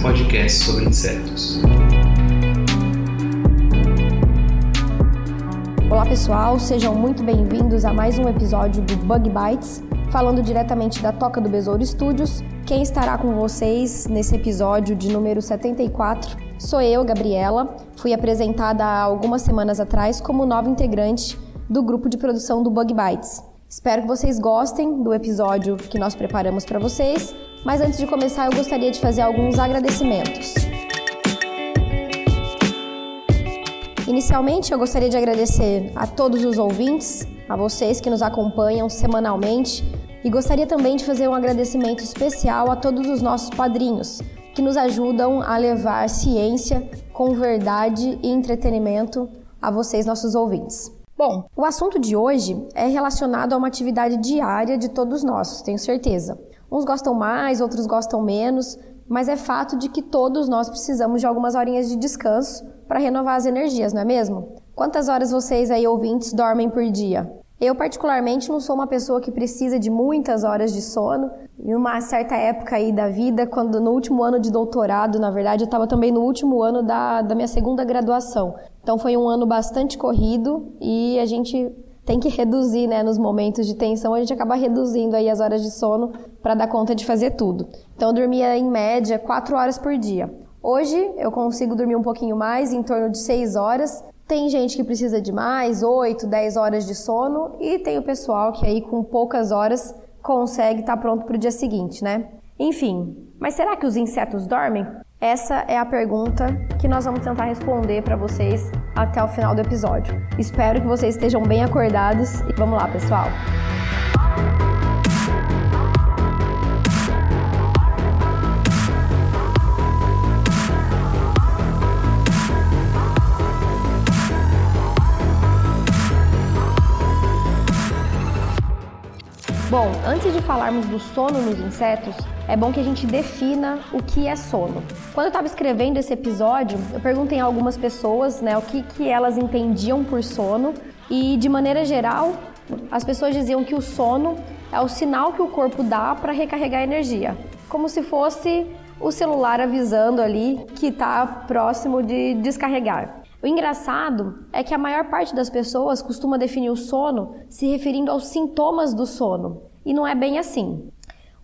podcast sobre insetos. Olá pessoal, sejam muito bem-vindos a mais um episódio do Bug Bites, falando diretamente da Toca do Besouro Studios. Quem estará com vocês nesse episódio de número 74 sou eu, Gabriela. Fui apresentada há algumas semanas atrás como nova integrante do grupo de produção do Bug Bites. Espero que vocês gostem do episódio que nós preparamos para vocês, mas antes de começar eu gostaria de fazer alguns agradecimentos. Inicialmente, eu gostaria de agradecer a todos os ouvintes, a vocês que nos acompanham semanalmente, e gostaria também de fazer um agradecimento especial a todos os nossos padrinhos, que nos ajudam a levar ciência com verdade e entretenimento a vocês, nossos ouvintes. Bom, o assunto de hoje é relacionado a uma atividade diária de todos nós, tenho certeza. Uns gostam mais, outros gostam menos, mas é fato de que todos nós precisamos de algumas horinhas de descanso para renovar as energias, não é mesmo? Quantas horas vocês aí ouvintes dormem por dia? Eu particularmente não sou uma pessoa que precisa de muitas horas de sono. Em uma certa época aí da vida, quando no último ano de doutorado, na verdade, eu estava também no último ano da, da minha segunda graduação. Então foi um ano bastante corrido e a gente tem que reduzir, né, nos momentos de tensão, a gente acaba reduzindo aí as horas de sono para dar conta de fazer tudo. Então eu dormia em média 4 horas por dia. Hoje eu consigo dormir um pouquinho mais, em torno de 6 horas. Tem gente que precisa de mais, 8, 10 horas de sono, e tem o pessoal que aí com poucas horas consegue estar pronto para o dia seguinte, né? Enfim, mas será que os insetos dormem? Essa é a pergunta que nós vamos tentar responder para vocês até o final do episódio. Espero que vocês estejam bem acordados e vamos lá, pessoal. Bom, antes de falarmos do sono nos insetos, é bom que a gente defina o que é sono. Quando eu estava escrevendo esse episódio, eu perguntei a algumas pessoas né, o que, que elas entendiam por sono e, de maneira geral, as pessoas diziam que o sono é o sinal que o corpo dá para recarregar energia, como se fosse o celular avisando ali que está próximo de descarregar. O engraçado é que a maior parte das pessoas costuma definir o sono se referindo aos sintomas do sono, e não é bem assim.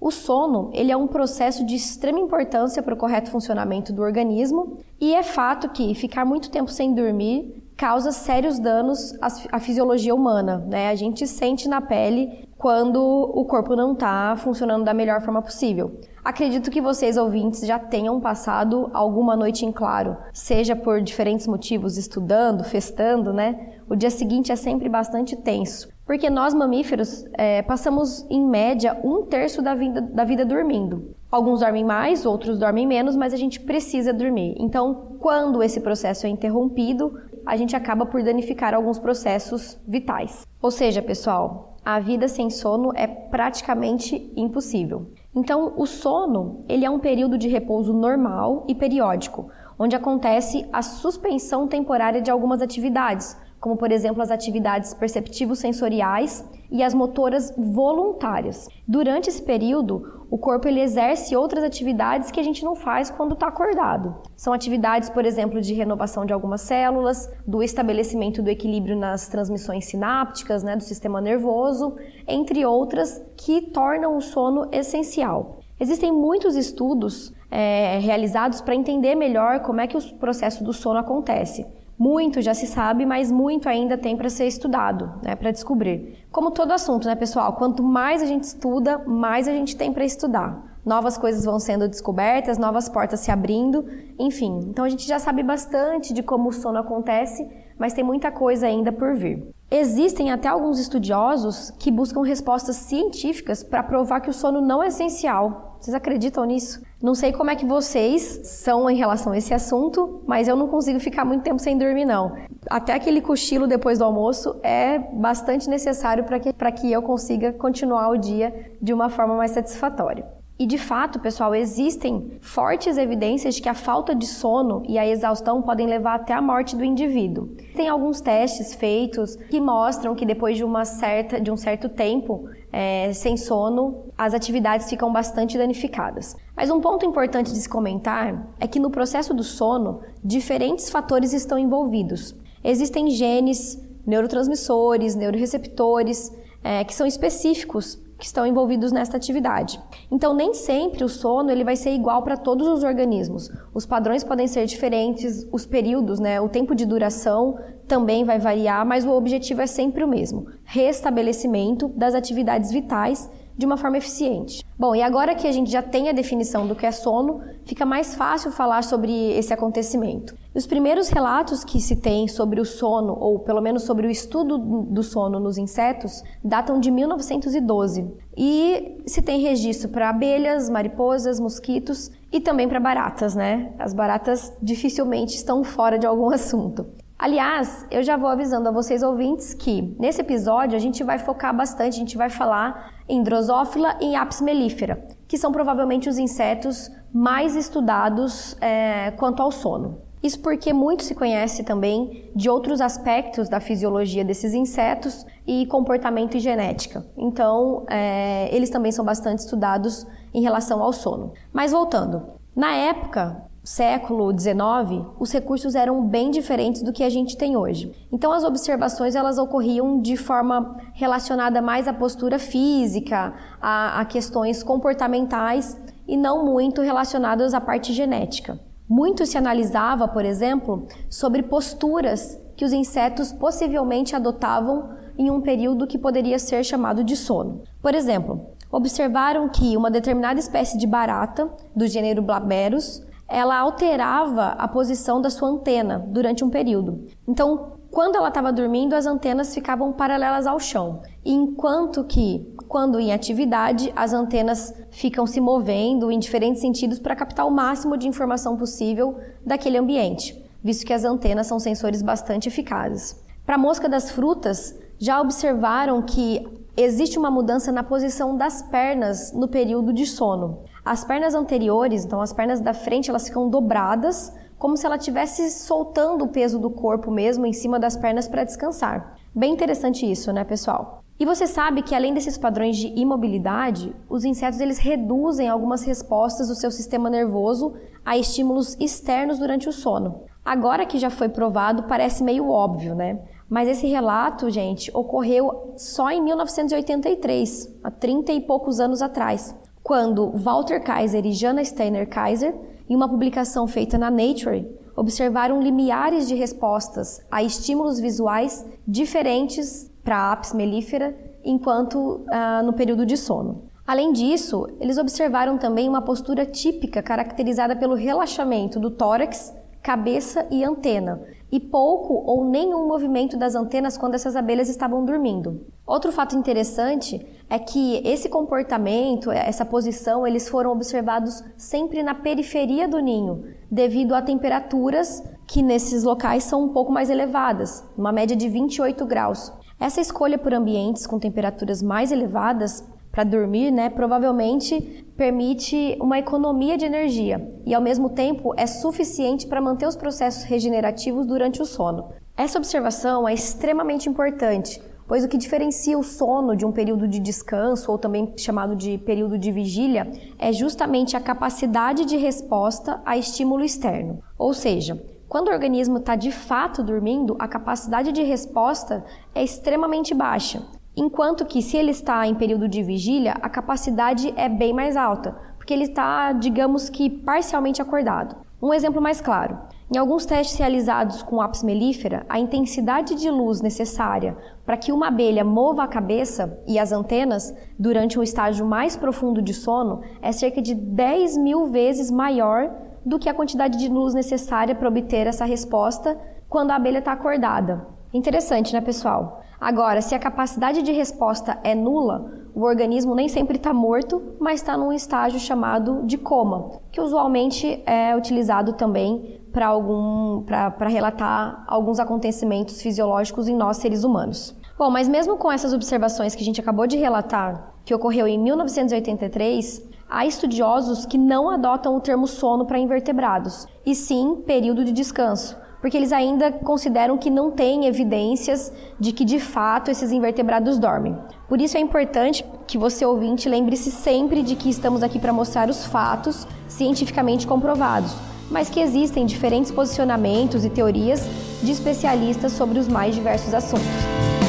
O sono, ele é um processo de extrema importância para o correto funcionamento do organismo, e é fato que ficar muito tempo sem dormir causa sérios danos à fisiologia humana, né? A gente sente na pele quando o corpo não está funcionando da melhor forma possível. Acredito que vocês ouvintes já tenham passado alguma noite em claro, seja por diferentes motivos, estudando, festando, né? O dia seguinte é sempre bastante tenso, porque nós mamíferos é, passamos em média um terço da vida, da vida dormindo. Alguns dormem mais, outros dormem menos, mas a gente precisa dormir. Então, quando esse processo é interrompido, a gente acaba por danificar alguns processos vitais. Ou seja, pessoal, a vida sem sono é praticamente impossível. Então, o sono, ele é um período de repouso normal e periódico, onde acontece a suspensão temporária de algumas atividades, como por exemplo as atividades perceptivos sensoriais e as motoras voluntárias. Durante esse período, o corpo ele exerce outras atividades que a gente não faz quando está acordado. São atividades, por exemplo, de renovação de algumas células, do estabelecimento do equilíbrio nas transmissões sinápticas, né, do sistema nervoso, entre outras que tornam o sono essencial. Existem muitos estudos é, realizados para entender melhor como é que o processo do sono acontece. Muito já se sabe, mas muito ainda tem para ser estudado, né, para descobrir. Como todo assunto, né, pessoal? Quanto mais a gente estuda, mais a gente tem para estudar. Novas coisas vão sendo descobertas, novas portas se abrindo, enfim. Então a gente já sabe bastante de como o sono acontece, mas tem muita coisa ainda por vir. Existem até alguns estudiosos que buscam respostas científicas para provar que o sono não é essencial. Vocês acreditam nisso? Não sei como é que vocês são em relação a esse assunto, mas eu não consigo ficar muito tempo sem dormir, não. Até aquele cochilo depois do almoço é bastante necessário para que, que eu consiga continuar o dia de uma forma mais satisfatória. E de fato, pessoal, existem fortes evidências de que a falta de sono e a exaustão podem levar até a morte do indivíduo. Tem alguns testes feitos que mostram que depois de uma certa, de um certo tempo é, sem sono, as atividades ficam bastante danificadas. Mas um ponto importante de se comentar é que no processo do sono, diferentes fatores estão envolvidos. Existem genes, neurotransmissores, neuroreceptores é, que são específicos que estão envolvidos nesta atividade. Então, nem sempre o sono ele vai ser igual para todos os organismos. Os padrões podem ser diferentes, os períodos, né, o tempo de duração também vai variar, mas o objetivo é sempre o mesmo: restabelecimento das atividades vitais de uma forma eficiente. Bom, e agora que a gente já tem a definição do que é sono, fica mais fácil falar sobre esse acontecimento. Os primeiros relatos que se tem sobre o sono, ou pelo menos sobre o estudo do sono nos insetos, datam de 1912. E se tem registro para abelhas, mariposas, mosquitos e também para baratas, né? As baratas dificilmente estão fora de algum assunto. Aliás, eu já vou avisando a vocês ouvintes que nesse episódio a gente vai focar bastante, a gente vai falar em drosófila e em apis mellifera, que são provavelmente os insetos mais estudados é, quanto ao sono. Isso porque muito se conhece também de outros aspectos da fisiologia desses insetos e comportamento e genética. Então, é, eles também são bastante estudados em relação ao sono. Mas voltando, na época, século XIX, os recursos eram bem diferentes do que a gente tem hoje. Então as observações elas ocorriam de forma relacionada mais à postura física, a, a questões comportamentais e não muito relacionadas à parte genética. Muito se analisava, por exemplo, sobre posturas que os insetos possivelmente adotavam em um período que poderia ser chamado de sono. Por exemplo, observaram que uma determinada espécie de barata, do gênero Blaberus, ela alterava a posição da sua antena durante um período. Então, quando ela estava dormindo, as antenas ficavam paralelas ao chão, enquanto que, quando em atividade, as antenas ficam se movendo em diferentes sentidos para captar o máximo de informação possível daquele ambiente, visto que as antenas são sensores bastante eficazes. Para a mosca das frutas, já observaram que existe uma mudança na posição das pernas no período de sono. As pernas anteriores, então as pernas da frente, elas ficam dobradas, como se ela estivesse soltando o peso do corpo mesmo em cima das pernas para descansar. Bem interessante isso, né, pessoal? E você sabe que além desses padrões de imobilidade, os insetos eles reduzem algumas respostas do seu sistema nervoso a estímulos externos durante o sono. Agora que já foi provado, parece meio óbvio, né? Mas esse relato, gente, ocorreu só em 1983, há 30 e poucos anos atrás quando Walter Kaiser e Jana Steiner Kaiser, em uma publicação feita na Nature, observaram limiares de respostas a estímulos visuais diferentes para a apis mellifera enquanto ah, no período de sono. Além disso, eles observaram também uma postura típica caracterizada pelo relaxamento do tórax, cabeça e antena, e pouco ou nenhum movimento das antenas quando essas abelhas estavam dormindo. Outro fato interessante é que esse comportamento, essa posição, eles foram observados sempre na periferia do ninho, devido a temperaturas que nesses locais são um pouco mais elevadas, uma média de 28 graus. Essa escolha por ambientes com temperaturas mais elevadas para dormir, né, provavelmente permite uma economia de energia e, ao mesmo tempo, é suficiente para manter os processos regenerativos durante o sono. Essa observação é extremamente importante, pois o que diferencia o sono de um período de descanso, ou também chamado de período de vigília, é justamente a capacidade de resposta a estímulo externo. Ou seja, quando o organismo está de fato dormindo, a capacidade de resposta é extremamente baixa. Enquanto que se ele está em período de vigília, a capacidade é bem mais alta, porque ele está, digamos que, parcialmente acordado. Um exemplo mais claro. Em alguns testes realizados com apis mellifera, a intensidade de luz necessária para que uma abelha mova a cabeça e as antenas durante um estágio mais profundo de sono é cerca de 10 mil vezes maior do que a quantidade de luz necessária para obter essa resposta quando a abelha está acordada. Interessante, né, pessoal? Agora, se a capacidade de resposta é nula, o organismo nem sempre está morto, mas está num estágio chamado de coma, que usualmente é utilizado também para relatar alguns acontecimentos fisiológicos em nós seres humanos. Bom, mas mesmo com essas observações que a gente acabou de relatar, que ocorreu em 1983, há estudiosos que não adotam o termo sono para invertebrados, e sim período de descanso, porque eles ainda consideram que não tem evidências de que de fato esses invertebrados dormem. Por isso é importante que você ouvinte lembre-se sempre de que estamos aqui para mostrar os fatos cientificamente comprovados, mas que existem diferentes posicionamentos e teorias de especialistas sobre os mais diversos assuntos.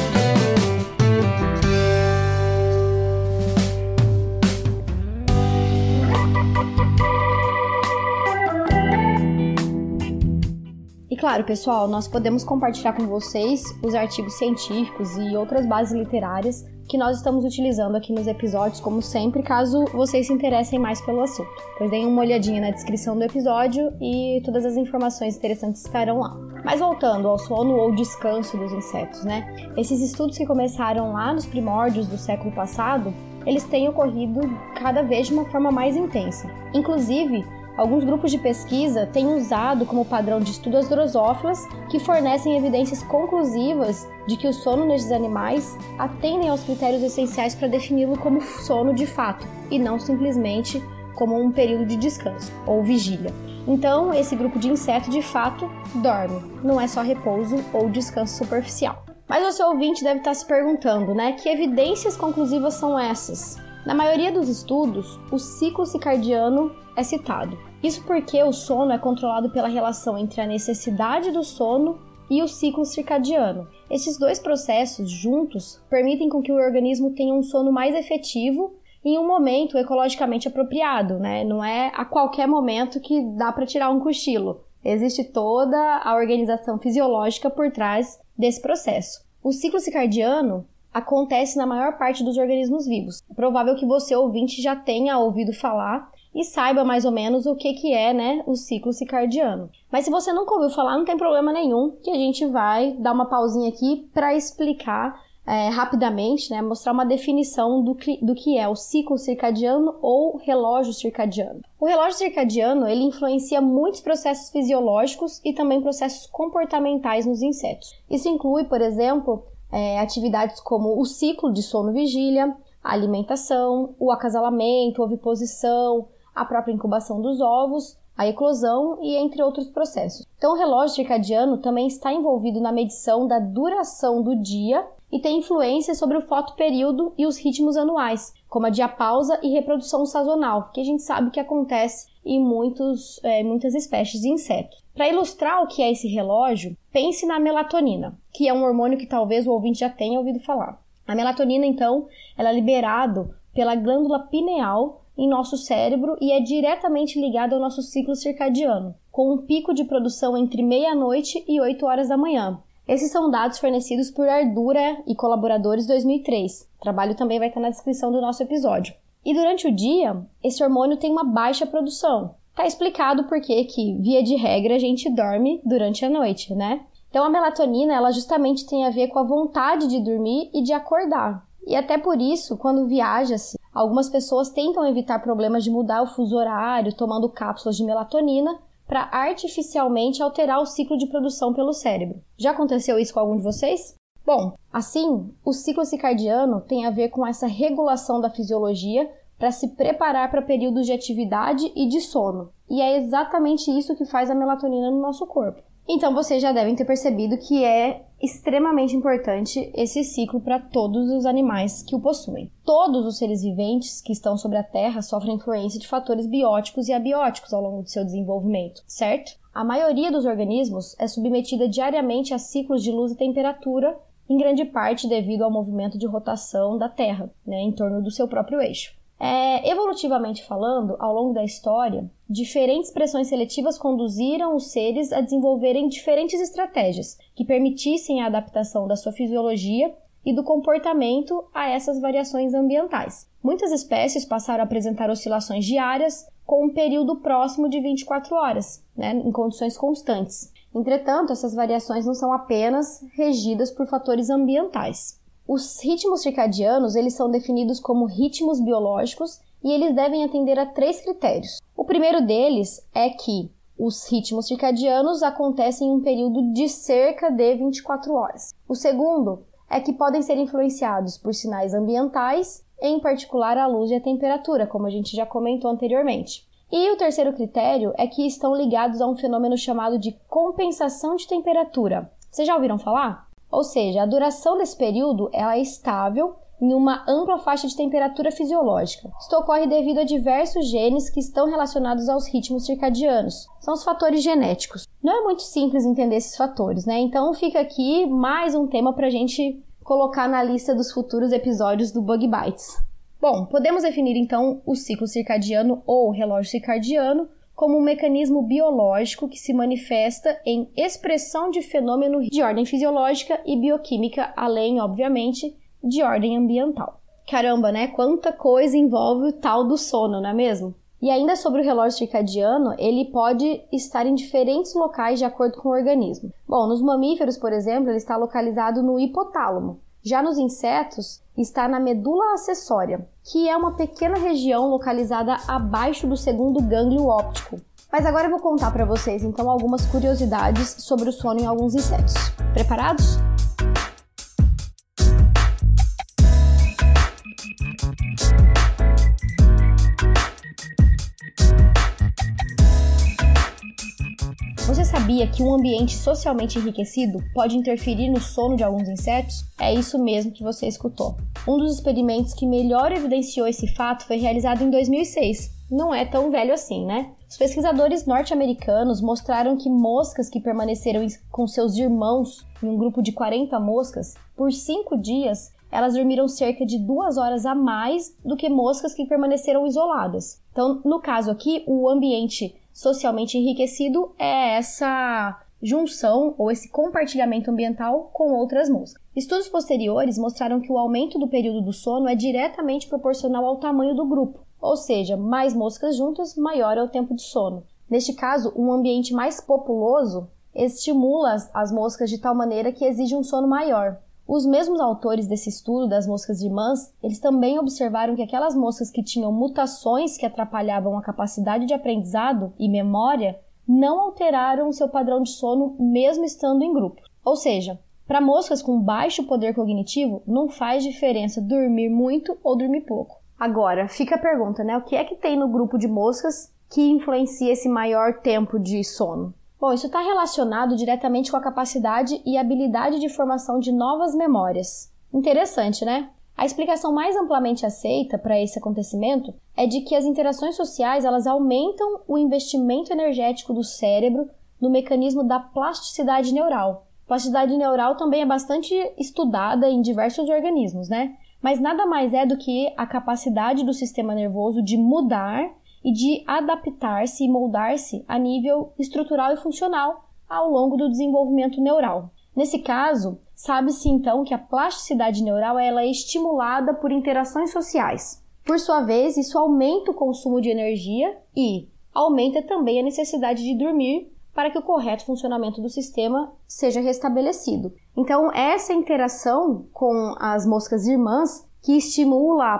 E claro, pessoal, nós podemos compartilhar com vocês os artigos científicos e outras bases literárias que nós estamos utilizando aqui nos episódios, como sempre, caso vocês se interessem mais pelo assunto. Pois deem uma olhadinha na descrição do episódio e todas as informações interessantes estarão lá. Mas voltando ao sono ou descanso dos insetos, né? Esses estudos que começaram lá nos primórdios do século passado, eles têm ocorrido cada vez de uma forma mais intensa. Inclusive, Alguns grupos de pesquisa têm usado como padrão de estudo as drosófilas, que fornecem evidências conclusivas de que o sono nesses animais atendem aos critérios essenciais para defini-lo como sono de fato, e não simplesmente como um período de descanso ou vigília. Então, esse grupo de inseto de fato dorme, não é só repouso ou descanso superficial. Mas o seu ouvinte deve estar se perguntando, né? Que evidências conclusivas são essas? Na maioria dos estudos, o ciclo circadiano é citado. Isso porque o sono é controlado pela relação entre a necessidade do sono e o ciclo circadiano. Esses dois processos juntos permitem com que o organismo tenha um sono mais efetivo em um momento ecologicamente apropriado, né? Não é a qualquer momento que dá para tirar um cochilo. Existe toda a organização fisiológica por trás desse processo. O ciclo circadiano acontece na maior parte dos organismos vivos. É provável que você ouvinte já tenha ouvido falar e saiba mais ou menos o que, que é né, o ciclo circadiano. Mas se você nunca ouviu falar, não tem problema nenhum, que a gente vai dar uma pausinha aqui para explicar é, rapidamente, né, mostrar uma definição do que, do que é o ciclo circadiano ou relógio circadiano. O relógio circadiano ele influencia muitos processos fisiológicos e também processos comportamentais nos insetos. Isso inclui, por exemplo, é, atividades como o ciclo de sono-vigília, alimentação, o acasalamento, oviposição, a própria incubação dos ovos, a eclosão e entre outros processos. Então, o relógio circadiano também está envolvido na medição da duração do dia e tem influência sobre o fotoperíodo e os ritmos anuais, como a diapausa e reprodução sazonal, que a gente sabe que acontece em muitos, é, muitas espécies de insetos. Para ilustrar o que é esse relógio, pense na melatonina, que é um hormônio que talvez o ouvinte já tenha ouvido falar. A melatonina, então, ela é liberado pela glândula pineal em nosso cérebro e é diretamente ligado ao nosso ciclo circadiano, com um pico de produção entre meia-noite e 8 horas da manhã. Esses são dados fornecidos por Ardura e colaboradores 2003. O trabalho também vai estar na descrição do nosso episódio. E durante o dia, esse hormônio tem uma baixa produção. Tá explicado por que, via de regra, a gente dorme durante a noite, né? Então a melatonina, ela justamente tem a ver com a vontade de dormir e de acordar. E até por isso, quando viaja-se, algumas pessoas tentam evitar problemas de mudar o fuso horário, tomando cápsulas de melatonina, para artificialmente alterar o ciclo de produção pelo cérebro. Já aconteceu isso com algum de vocês? Bom, assim, o ciclo circadiano tem a ver com essa regulação da fisiologia para se preparar para períodos de atividade e de sono. E é exatamente isso que faz a melatonina no nosso corpo. Então vocês já devem ter percebido que é extremamente importante esse ciclo para todos os animais que o possuem. Todos os seres viventes que estão sobre a Terra sofrem influência de fatores bióticos e abióticos ao longo do seu desenvolvimento, certo? A maioria dos organismos é submetida diariamente a ciclos de luz e temperatura, em grande parte devido ao movimento de rotação da Terra, né, em torno do seu próprio eixo. É, evolutivamente falando, ao longo da história, diferentes pressões seletivas conduziram os seres a desenvolverem diferentes estratégias que permitissem a adaptação da sua fisiologia e do comportamento a essas variações ambientais. Muitas espécies passaram a apresentar oscilações diárias, com um período próximo de 24 horas, né, em condições constantes. Entretanto, essas variações não são apenas regidas por fatores ambientais. Os ritmos circadianos, eles são definidos como ritmos biológicos e eles devem atender a três critérios. O primeiro deles é que os ritmos circadianos acontecem em um período de cerca de 24 horas. O segundo é que podem ser influenciados por sinais ambientais, em particular a luz e a temperatura, como a gente já comentou anteriormente. E o terceiro critério é que estão ligados a um fenômeno chamado de compensação de temperatura. Vocês já ouviram falar? Ou seja, a duração desse período ela é estável em uma ampla faixa de temperatura fisiológica. Isso ocorre devido a diversos genes que estão relacionados aos ritmos circadianos. São os fatores genéticos. Não é muito simples entender esses fatores, né? Então fica aqui mais um tema para a gente colocar na lista dos futuros episódios do Bug Bites. Bom, podemos definir então o ciclo circadiano ou relógio circadiano como um mecanismo biológico que se manifesta em expressão de fenômeno de ordem fisiológica e bioquímica, além, obviamente, de ordem ambiental. Caramba, né? Quanta coisa envolve o tal do sono, não é mesmo? E ainda sobre o relógio circadiano, ele pode estar em diferentes locais de acordo com o organismo. Bom, nos mamíferos, por exemplo, ele está localizado no hipotálamo. Já nos insetos, está na medula acessória, que é uma pequena região localizada abaixo do segundo gânglio óptico. Mas agora eu vou contar para vocês então algumas curiosidades sobre o sono em alguns insetos. Preparados? Sabia que um ambiente socialmente enriquecido pode interferir no sono de alguns insetos? É isso mesmo que você escutou. Um dos experimentos que melhor evidenciou esse fato foi realizado em 2006. Não é tão velho assim, né? Os pesquisadores norte-americanos mostraram que moscas que permaneceram com seus irmãos em um grupo de 40 moscas por 5 dias elas dormiram cerca de duas horas a mais do que moscas que permaneceram isoladas. Então, no caso aqui, o ambiente socialmente enriquecido é essa junção ou esse compartilhamento ambiental com outras moscas. Estudos posteriores mostraram que o aumento do período do sono é diretamente proporcional ao tamanho do grupo, ou seja, mais moscas juntas, maior é o tempo de sono. Neste caso, um ambiente mais populoso estimula as moscas de tal maneira que exige um sono maior. Os mesmos autores desse estudo das moscas irmãs, eles também observaram que aquelas moscas que tinham mutações que atrapalhavam a capacidade de aprendizado e memória não alteraram seu padrão de sono mesmo estando em grupo. Ou seja, para moscas com baixo poder cognitivo, não faz diferença dormir muito ou dormir pouco. Agora, fica a pergunta, né? O que é que tem no grupo de moscas que influencia esse maior tempo de sono? Bom, isso está relacionado diretamente com a capacidade e habilidade de formação de novas memórias. Interessante, né? A explicação mais amplamente aceita para esse acontecimento é de que as interações sociais elas aumentam o investimento energético do cérebro no mecanismo da plasticidade neural. Plasticidade neural também é bastante estudada em diversos organismos, né? Mas nada mais é do que a capacidade do sistema nervoso de mudar e de adaptar-se e moldar-se a nível estrutural e funcional ao longo do desenvolvimento neural. Nesse caso, sabe-se então que a plasticidade neural ela é estimulada por interações sociais. Por sua vez, isso aumenta o consumo de energia e aumenta também a necessidade de dormir para que o correto funcionamento do sistema seja restabelecido. Então, essa interação com as moscas irmãs que estimula a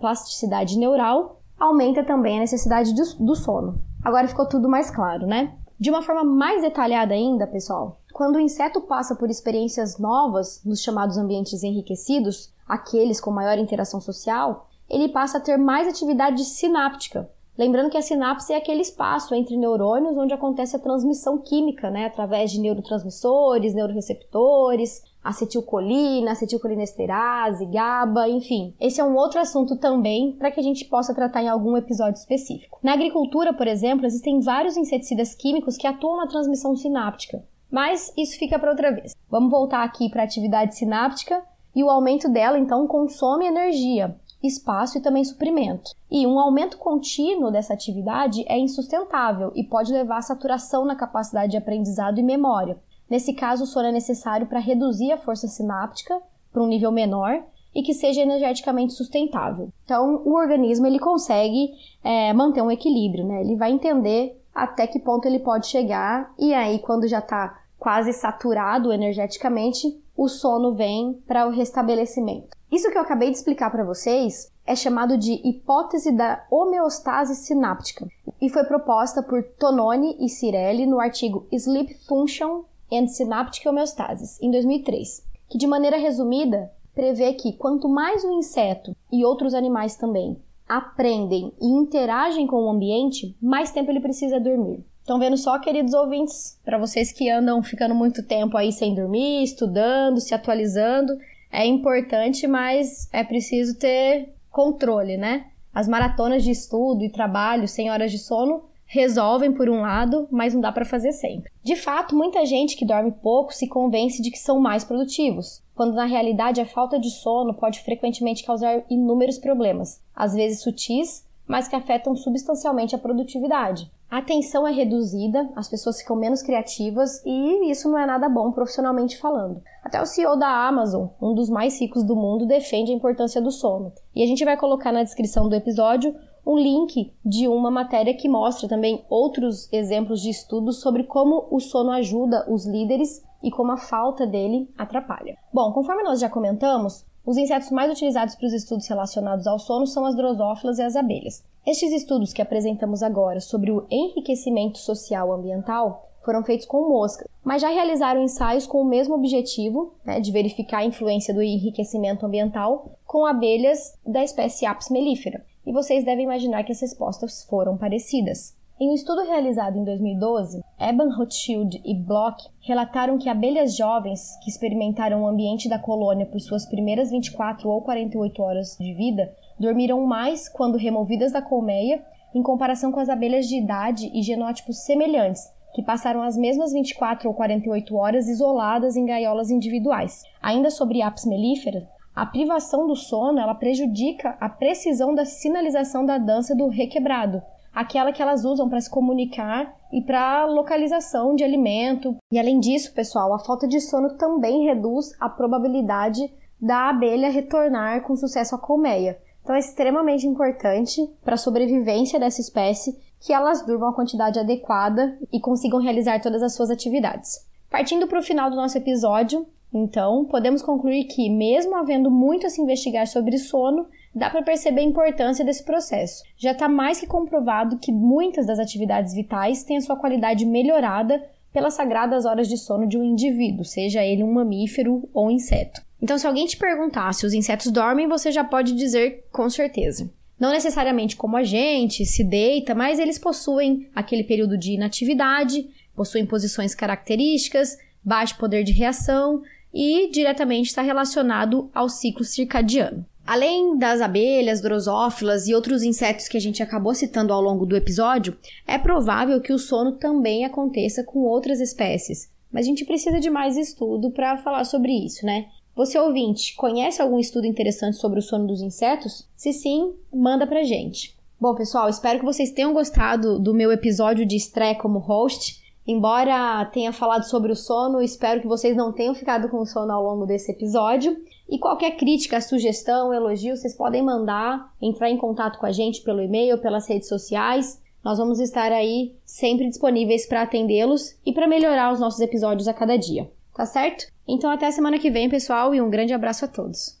plasticidade neural aumenta também a necessidade do sono. Agora ficou tudo mais claro, né? De uma forma mais detalhada ainda, pessoal, quando o inseto passa por experiências novas nos chamados ambientes enriquecidos, aqueles com maior interação social, ele passa a ter mais atividade sináptica. Lembrando que a sinapse é aquele espaço entre neurônios onde acontece a transmissão química, né, através de neurotransmissores, neuroreceptores, acetilcolina, acetilcolinesterase, GABA, enfim. Esse é um outro assunto também para que a gente possa tratar em algum episódio específico. Na agricultura, por exemplo, existem vários inseticidas químicos que atuam na transmissão sináptica, mas isso fica para outra vez. Vamos voltar aqui para a atividade sináptica e o aumento dela então consome energia, espaço e também suprimento. E um aumento contínuo dessa atividade é insustentável e pode levar à saturação na capacidade de aprendizado e memória. Nesse caso, o sono é necessário para reduzir a força sináptica para um nível menor e que seja energeticamente sustentável. Então, o organismo ele consegue é, manter um equilíbrio, né? Ele vai entender até que ponto ele pode chegar e aí, quando já está quase saturado energeticamente, o sono vem para o restabelecimento. Isso que eu acabei de explicar para vocês é chamado de hipótese da homeostase sináptica e foi proposta por Tononi e Cirelli no artigo Sleep Function and Synaptic Homeostasis, em 2003, que de maneira resumida prevê que quanto mais o inseto e outros animais também aprendem e interagem com o ambiente, mais tempo ele precisa dormir. Estão vendo só, queridos ouvintes, para vocês que andam ficando muito tempo aí sem dormir, estudando, se atualizando, é importante, mas é preciso ter controle, né? As maratonas de estudo e trabalho sem horas de sono resolvem por um lado, mas não dá para fazer sempre. De fato, muita gente que dorme pouco se convence de que são mais produtivos, quando na realidade a falta de sono pode frequentemente causar inúmeros problemas, às vezes sutis, mas que afetam substancialmente a produtividade. A atenção é reduzida, as pessoas ficam menos criativas e isso não é nada bom profissionalmente falando. Até o CEO da Amazon, um dos mais ricos do mundo, defende a importância do sono. E a gente vai colocar na descrição do episódio um link de uma matéria que mostra também outros exemplos de estudos sobre como o sono ajuda os líderes e como a falta dele atrapalha. Bom, conforme nós já comentamos, os insetos mais utilizados para os estudos relacionados ao sono são as drosófilas e as abelhas. Estes estudos que apresentamos agora sobre o enriquecimento social ambiental foram feitos com moscas, mas já realizaram ensaios com o mesmo objetivo, né, de verificar a influência do enriquecimento ambiental, com abelhas da espécie Apis mellifera. E vocês devem imaginar que as respostas foram parecidas. Em um estudo realizado em 2012, Eban Rothschild e Bloch relataram que abelhas jovens que experimentaram o ambiente da colônia por suas primeiras 24 ou 48 horas de vida dormiram mais quando removidas da colmeia em comparação com as abelhas de idade e genótipos semelhantes, que passaram as mesmas 24 ou 48 horas isoladas em gaiolas individuais. Ainda sobre Apis mellifera, a privação do sono ela prejudica a precisão da sinalização da dança do requebrado, aquela que elas usam para se comunicar e para localização de alimento. E além disso, pessoal, a falta de sono também reduz a probabilidade da abelha retornar com sucesso à colmeia. Então é extremamente importante para a sobrevivência dessa espécie que elas durmam a quantidade adequada e consigam realizar todas as suas atividades. Partindo para o final do nosso episódio, então, podemos concluir que, mesmo havendo muito a se investigar sobre sono, dá para perceber a importância desse processo. Já está mais que comprovado que muitas das atividades vitais têm a sua qualidade melhorada pelas sagradas horas de sono de um indivíduo, seja ele um mamífero ou um inseto. Então, se alguém te perguntar se os insetos dormem, você já pode dizer com certeza. Não necessariamente como a gente, se deita, mas eles possuem aquele período de inatividade, possuem posições características, baixo poder de reação e diretamente está relacionado ao ciclo circadiano. Além das abelhas, drosófilas e outros insetos que a gente acabou citando ao longo do episódio, é provável que o sono também aconteça com outras espécies, mas a gente precisa de mais estudo para falar sobre isso, né? Você ouvinte, conhece algum estudo interessante sobre o sono dos insetos? Se sim, manda pra gente. Bom, pessoal, espero que vocês tenham gostado do meu episódio de estreia como host. Embora tenha falado sobre o sono, espero que vocês não tenham ficado com sono ao longo desse episódio. E qualquer crítica, sugestão, elogio, vocês podem mandar, entrar em contato com a gente pelo e-mail, pelas redes sociais. Nós vamos estar aí sempre disponíveis para atendê-los e para melhorar os nossos episódios a cada dia. Tá certo? Então até a semana que vem, pessoal, e um grande abraço a todos.